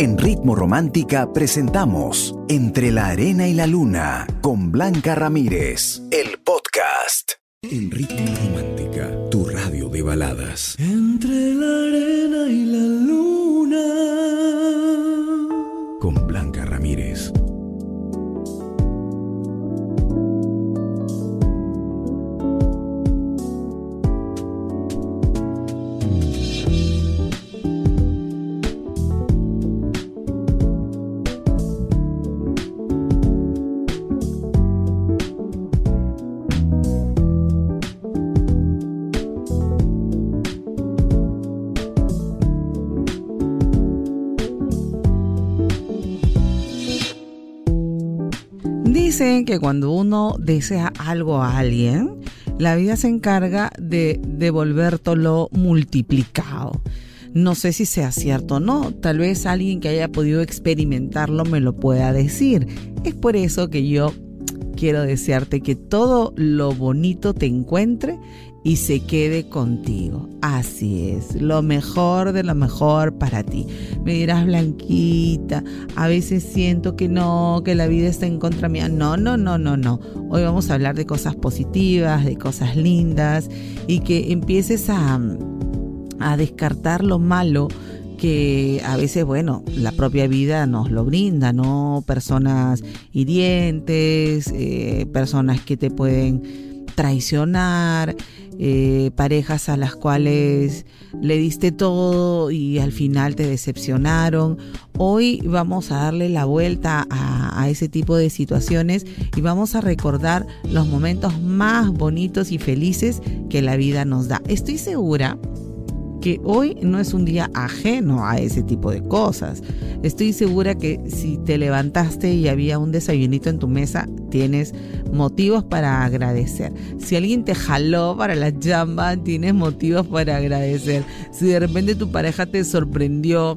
En Ritmo Romántica presentamos Entre la Arena y la Luna con Blanca Ramírez, el podcast. En Ritmo Romántica, tu radio de baladas. Entre la arena Dicen que cuando uno desea algo a alguien, la vida se encarga de devolvértelo multiplicado. No sé si sea cierto o no, tal vez alguien que haya podido experimentarlo me lo pueda decir. Es por eso que yo quiero desearte que todo lo bonito te encuentre y se quede contigo. Así es, lo mejor de lo mejor para ti. Me dirás, Blanquita, a veces siento que no, que la vida está en contra mía. No, no, no, no, no. Hoy vamos a hablar de cosas positivas, de cosas lindas y que empieces a, a descartar lo malo que a veces, bueno, la propia vida nos lo brinda, ¿no? Personas hirientes, eh, personas que te pueden traicionar, eh, parejas a las cuales le diste todo y al final te decepcionaron. Hoy vamos a darle la vuelta a, a ese tipo de situaciones y vamos a recordar los momentos más bonitos y felices que la vida nos da. Estoy segura hoy no es un día ajeno a ese tipo de cosas. Estoy segura que si te levantaste y había un desayunito en tu mesa, tienes motivos para agradecer. Si alguien te jaló para la chamba, tienes motivos para agradecer. Si de repente tu pareja te sorprendió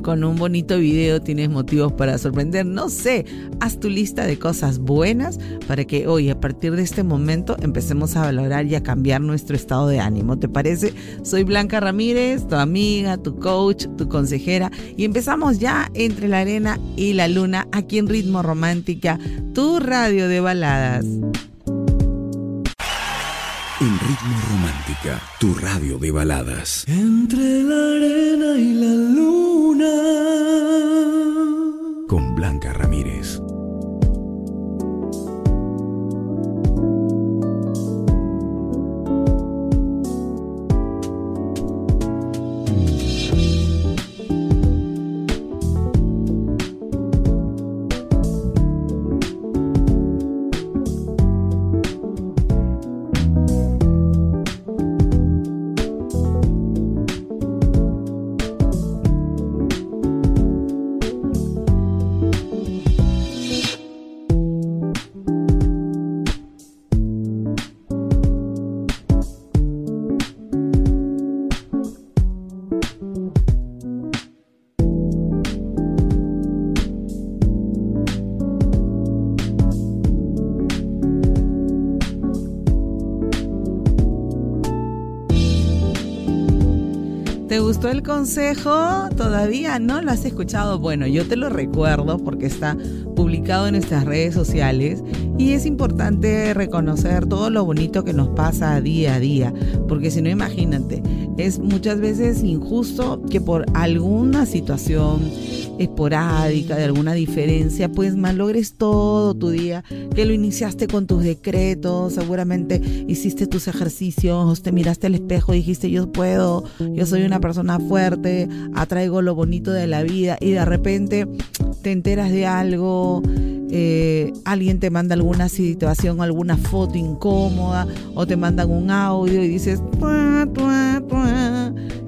con un bonito video tienes motivos para sorprender. No sé, haz tu lista de cosas buenas para que hoy, a partir de este momento, empecemos a valorar y a cambiar nuestro estado de ánimo. ¿Te parece? Soy Blanca Ramírez, tu amiga, tu coach, tu consejera, y empezamos ya entre la arena y la luna aquí en Ritmo Romántica, tu radio de baladas. En Ritmo Romántica, tu radio de baladas. Entre la arena y la luna. Con Blanca Ramírez. ¿Te gustó el consejo? ¿Todavía no lo has escuchado? Bueno, yo te lo recuerdo porque está publicado en nuestras redes sociales y es importante reconocer todo lo bonito que nos pasa día a día, porque si no, imagínate, es muchas veces injusto que por alguna situación esporádica, de alguna diferencia, pues malogres todo tu día, que lo iniciaste con tus decretos, seguramente hiciste tus ejercicios, te miraste al espejo dijiste yo puedo, yo soy una persona fuerte, atraigo lo bonito de la vida y de repente te enteras de algo, eh, alguien te manda alguna situación, alguna foto incómoda o te mandan un audio y dices,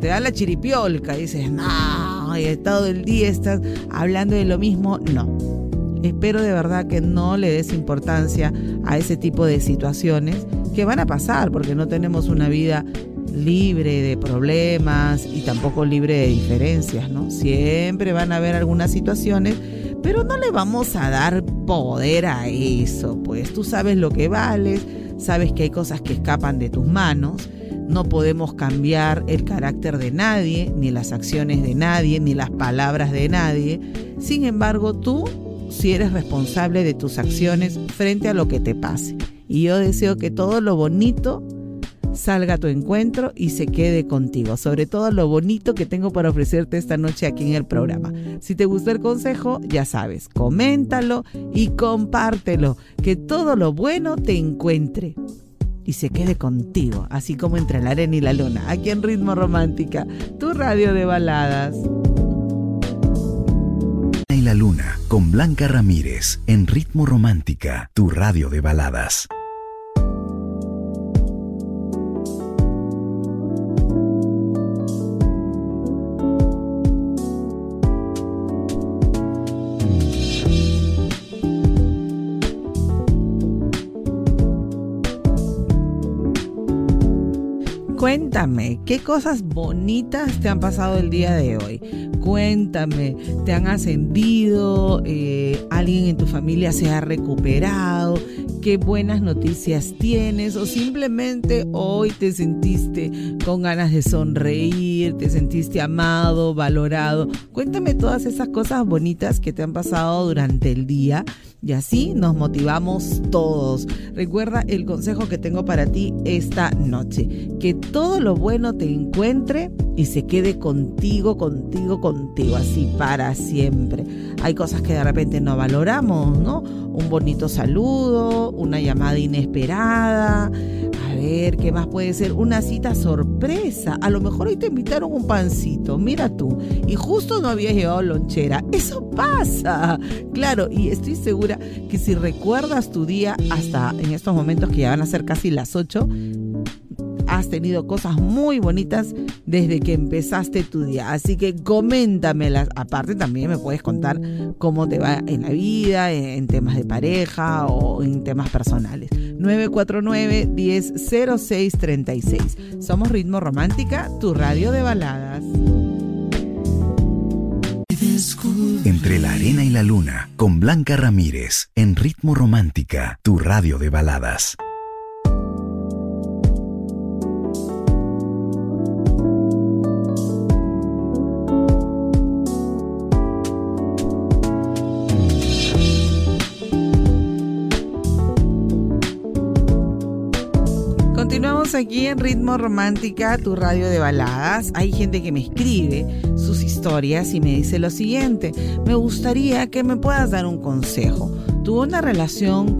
te da la chiripiolca y dices, no, y todo el día estás hablando de lo mismo, no. Espero de verdad que no le des importancia a ese tipo de situaciones que van a pasar porque no tenemos una vida libre de problemas y tampoco libre de diferencias, ¿no? Siempre van a haber algunas situaciones, pero no le vamos a dar poder a eso, pues tú sabes lo que vales, sabes que hay cosas que escapan de tus manos, no podemos cambiar el carácter de nadie, ni las acciones de nadie, ni las palabras de nadie. Sin embargo, tú si eres responsable de tus acciones frente a lo que te pase. Y yo deseo que todo lo bonito salga a tu encuentro y se quede contigo. Sobre todo lo bonito que tengo para ofrecerte esta noche aquí en el programa. Si te gustó el consejo, ya sabes, coméntalo y compártelo. Que todo lo bueno te encuentre y se quede contigo, así como entre la arena y la luna, aquí en Ritmo Romántica, tu radio de baladas. Y la luna, con Blanca Ramírez, en Ritmo Romántica, tu radio de baladas. ¿Qué cosas bonitas te han pasado el día de hoy? Cuéntame, ¿te han ascendido? Eh, ¿Alguien en tu familia se ha recuperado? ¿Qué buenas noticias tienes? ¿O simplemente hoy te sentiste con ganas de sonreír? ¿Te sentiste amado, valorado? Cuéntame todas esas cosas bonitas que te han pasado durante el día y así nos motivamos todos. Recuerda el consejo que tengo para ti esta noche. Que todo lo bueno te encuentre y se quede contigo, contigo, contigo, así para siempre. Hay cosas que de repente no valoramos, ¿no? Un bonito saludo, una llamada inesperada, ver, ¿qué más puede ser? Una cita sorpresa. A lo mejor hoy te invitaron un pancito, mira tú, y justo no habías llevado lonchera. Eso pasa, claro, y estoy segura que si recuerdas tu día hasta en estos momentos que ya van a ser casi las 8, has tenido cosas muy bonitas desde que empezaste tu día. Así que coméntamelas. Aparte también me puedes contar cómo te va en la vida, en temas de pareja o en temas personales. 949-100636. Somos Ritmo Romántica, tu radio de baladas. Entre la arena y la luna, con Blanca Ramírez, en Ritmo Romántica, tu radio de baladas. Aquí en Ritmo Romántica, tu radio de baladas. Hay gente que me escribe sus historias y me dice lo siguiente, me gustaría que me puedas dar un consejo. Tuve una relación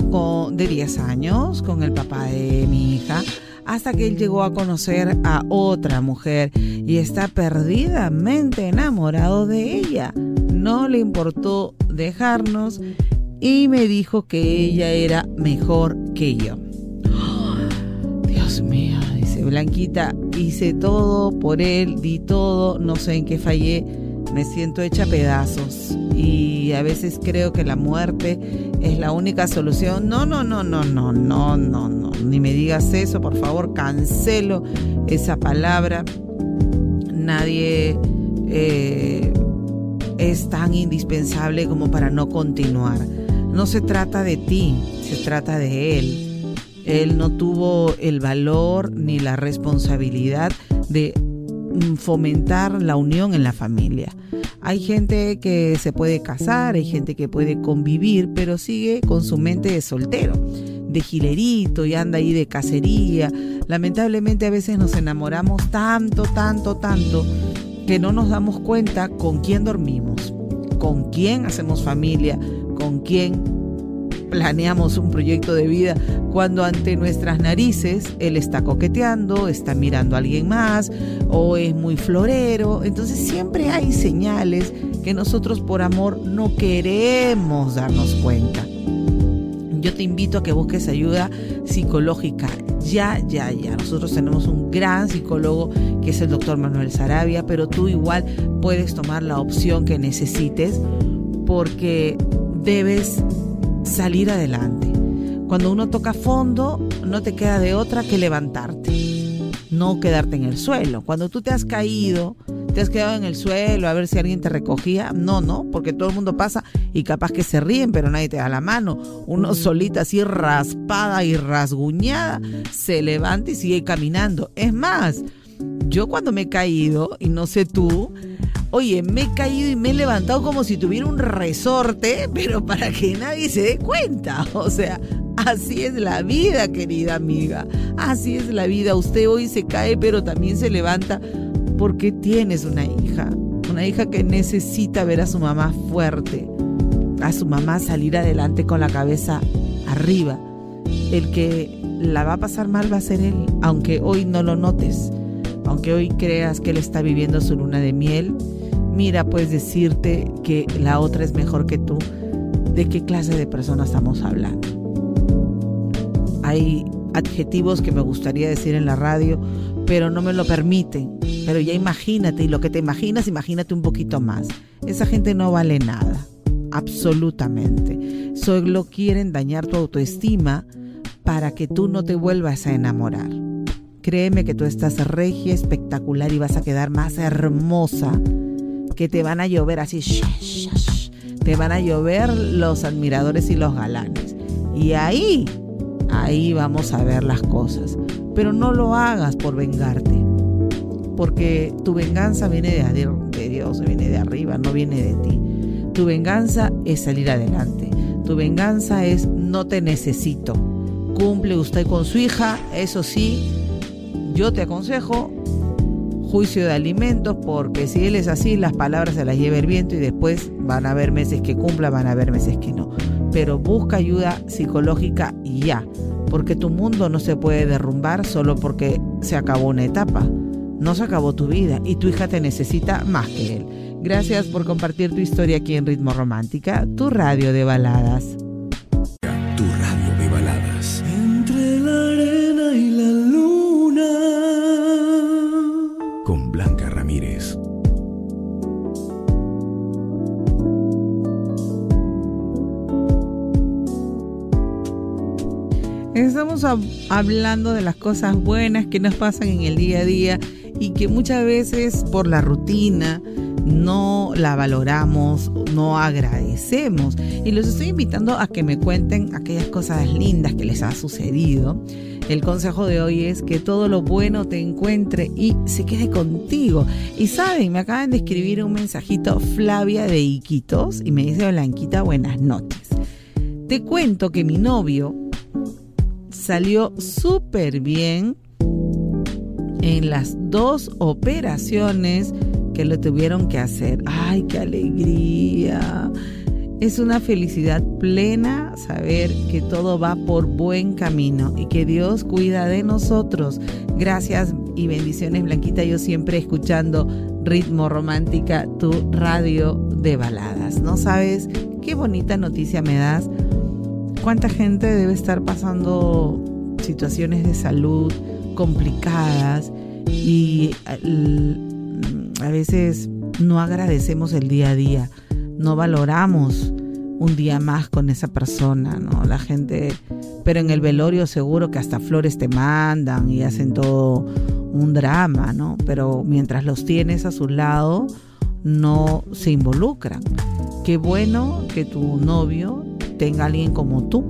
de 10 años con el papá de mi hija hasta que él llegó a conocer a otra mujer y está perdidamente enamorado de ella. No le importó dejarnos y me dijo que ella era mejor que yo. Blanquita, hice todo por él, di todo, no sé en qué fallé, me siento hecha pedazos y a veces creo que la muerte es la única solución. No, no, no, no, no, no, no, no, ni me digas eso, por favor, cancelo esa palabra. Nadie eh, es tan indispensable como para no continuar. No se trata de ti, se trata de él él no tuvo el valor ni la responsabilidad de mm, fomentar la unión en la familia. Hay gente que se puede casar, hay gente que puede convivir, pero sigue con su mente de soltero, de gilerito y anda ahí de cacería. Lamentablemente a veces nos enamoramos tanto, tanto, tanto, que no nos damos cuenta con quién dormimos, con quién hacemos familia, con quién planeamos un proyecto de vida cuando ante nuestras narices él está coqueteando, está mirando a alguien más o es muy florero. Entonces siempre hay señales que nosotros por amor no queremos darnos cuenta. Yo te invito a que busques ayuda psicológica. Ya, ya, ya. Nosotros tenemos un gran psicólogo que es el doctor Manuel Sarabia, pero tú igual puedes tomar la opción que necesites porque debes salir adelante. Cuando uno toca fondo, no te queda de otra que levantarte, no quedarte en el suelo. Cuando tú te has caído, te has quedado en el suelo a ver si alguien te recogía. No, no, porque todo el mundo pasa y capaz que se ríen, pero nadie te da la mano. Uno solita así raspada y rasguñada se levanta y sigue caminando. Es más, yo cuando me he caído, y no sé tú, oye, me he caído y me he levantado como si tuviera un resorte, pero para que nadie se dé cuenta. O sea, así es la vida, querida amiga. Así es la vida. Usted hoy se cae, pero también se levanta porque tienes una hija. Una hija que necesita ver a su mamá fuerte, a su mamá salir adelante con la cabeza arriba. El que la va a pasar mal va a ser él, aunque hoy no lo notes aunque hoy creas que él está viviendo su luna de miel, mira, puedes decirte que la otra es mejor que tú. ¿De qué clase de persona estamos hablando? Hay adjetivos que me gustaría decir en la radio, pero no me lo permiten. Pero ya imagínate, y lo que te imaginas, imagínate un poquito más. Esa gente no vale nada, absolutamente. Solo quieren dañar tu autoestima para que tú no te vuelvas a enamorar. Créeme que tú estás regia, espectacular y vas a quedar más hermosa. Que te van a llover así. te van a llover los admiradores y los galanes. Y ahí, ahí vamos a ver las cosas. Pero no lo hagas por vengarte. Porque tu venganza viene de, de Dios, viene de arriba, no viene de ti. Tu venganza es salir adelante. Tu venganza es no te necesito. Cumple usted con su hija, eso sí, yo te aconsejo juicio de alimentos porque si él es así, las palabras se las lleva el viento y después van a haber meses que cumpla, van a haber meses que no. Pero busca ayuda psicológica ya, porque tu mundo no se puede derrumbar solo porque se acabó una etapa. No se acabó tu vida y tu hija te necesita más que él. Gracias por compartir tu historia aquí en Ritmo Romántica, tu radio de baladas. Estamos hablando de las cosas buenas que nos pasan en el día a día y que muchas veces por la rutina no la valoramos, no agradecemos. Y los estoy invitando a que me cuenten aquellas cosas lindas que les ha sucedido. El consejo de hoy es que todo lo bueno te encuentre y se quede contigo. Y saben, me acaban de escribir un mensajito Flavia de Iquitos y me dice Blanquita, buenas noches. Te cuento que mi novio salió súper bien en las dos operaciones que lo tuvieron que hacer. ¡Ay, qué alegría! Es una felicidad plena saber que todo va por buen camino y que Dios cuida de nosotros. Gracias y bendiciones, Blanquita. Yo siempre escuchando Ritmo Romántica, tu radio de baladas. ¿No sabes qué bonita noticia me das? Cuánta gente debe estar pasando situaciones de salud complicadas y mm, a veces no agradecemos el día a día, no valoramos un día más con esa persona, ¿no? La gente, pero en el velorio seguro que hasta flores te mandan y hacen todo un drama, ¿no? Pero mientras los tienes a su lado, no se involucran. Qué bueno que tu novio tenga alguien como tú,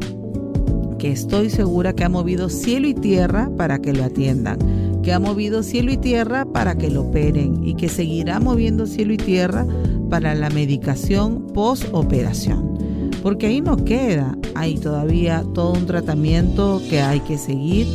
que estoy segura que ha movido cielo y tierra para que lo atiendan, que ha movido cielo y tierra para que lo operen y que seguirá moviendo cielo y tierra para la medicación post-operación. Porque ahí no queda, hay todavía todo un tratamiento que hay que seguir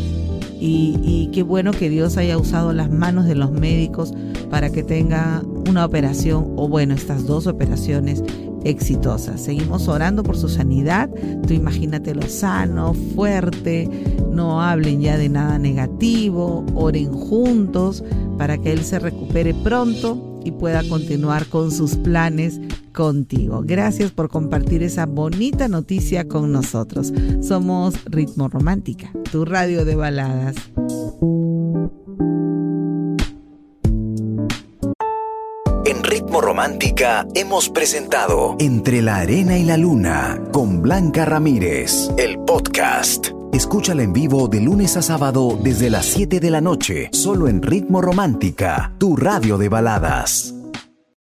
y, y, qué bueno que Dios haya usado las manos de los médicos para que tenga una operación o bueno, estas dos operaciones exitosa. Seguimos orando por su sanidad. Tú imagínate lo sano, fuerte. No hablen ya de nada negativo. Oren juntos para que él se recupere pronto y pueda continuar con sus planes contigo. Gracias por compartir esa bonita noticia con nosotros. Somos Ritmo Romántica, tu radio de baladas. Ritmo Romántica hemos presentado Entre la Arena y la Luna con Blanca Ramírez, el podcast. Escúchala en vivo de lunes a sábado desde las 7 de la noche, solo en Ritmo Romántica, tu radio de baladas.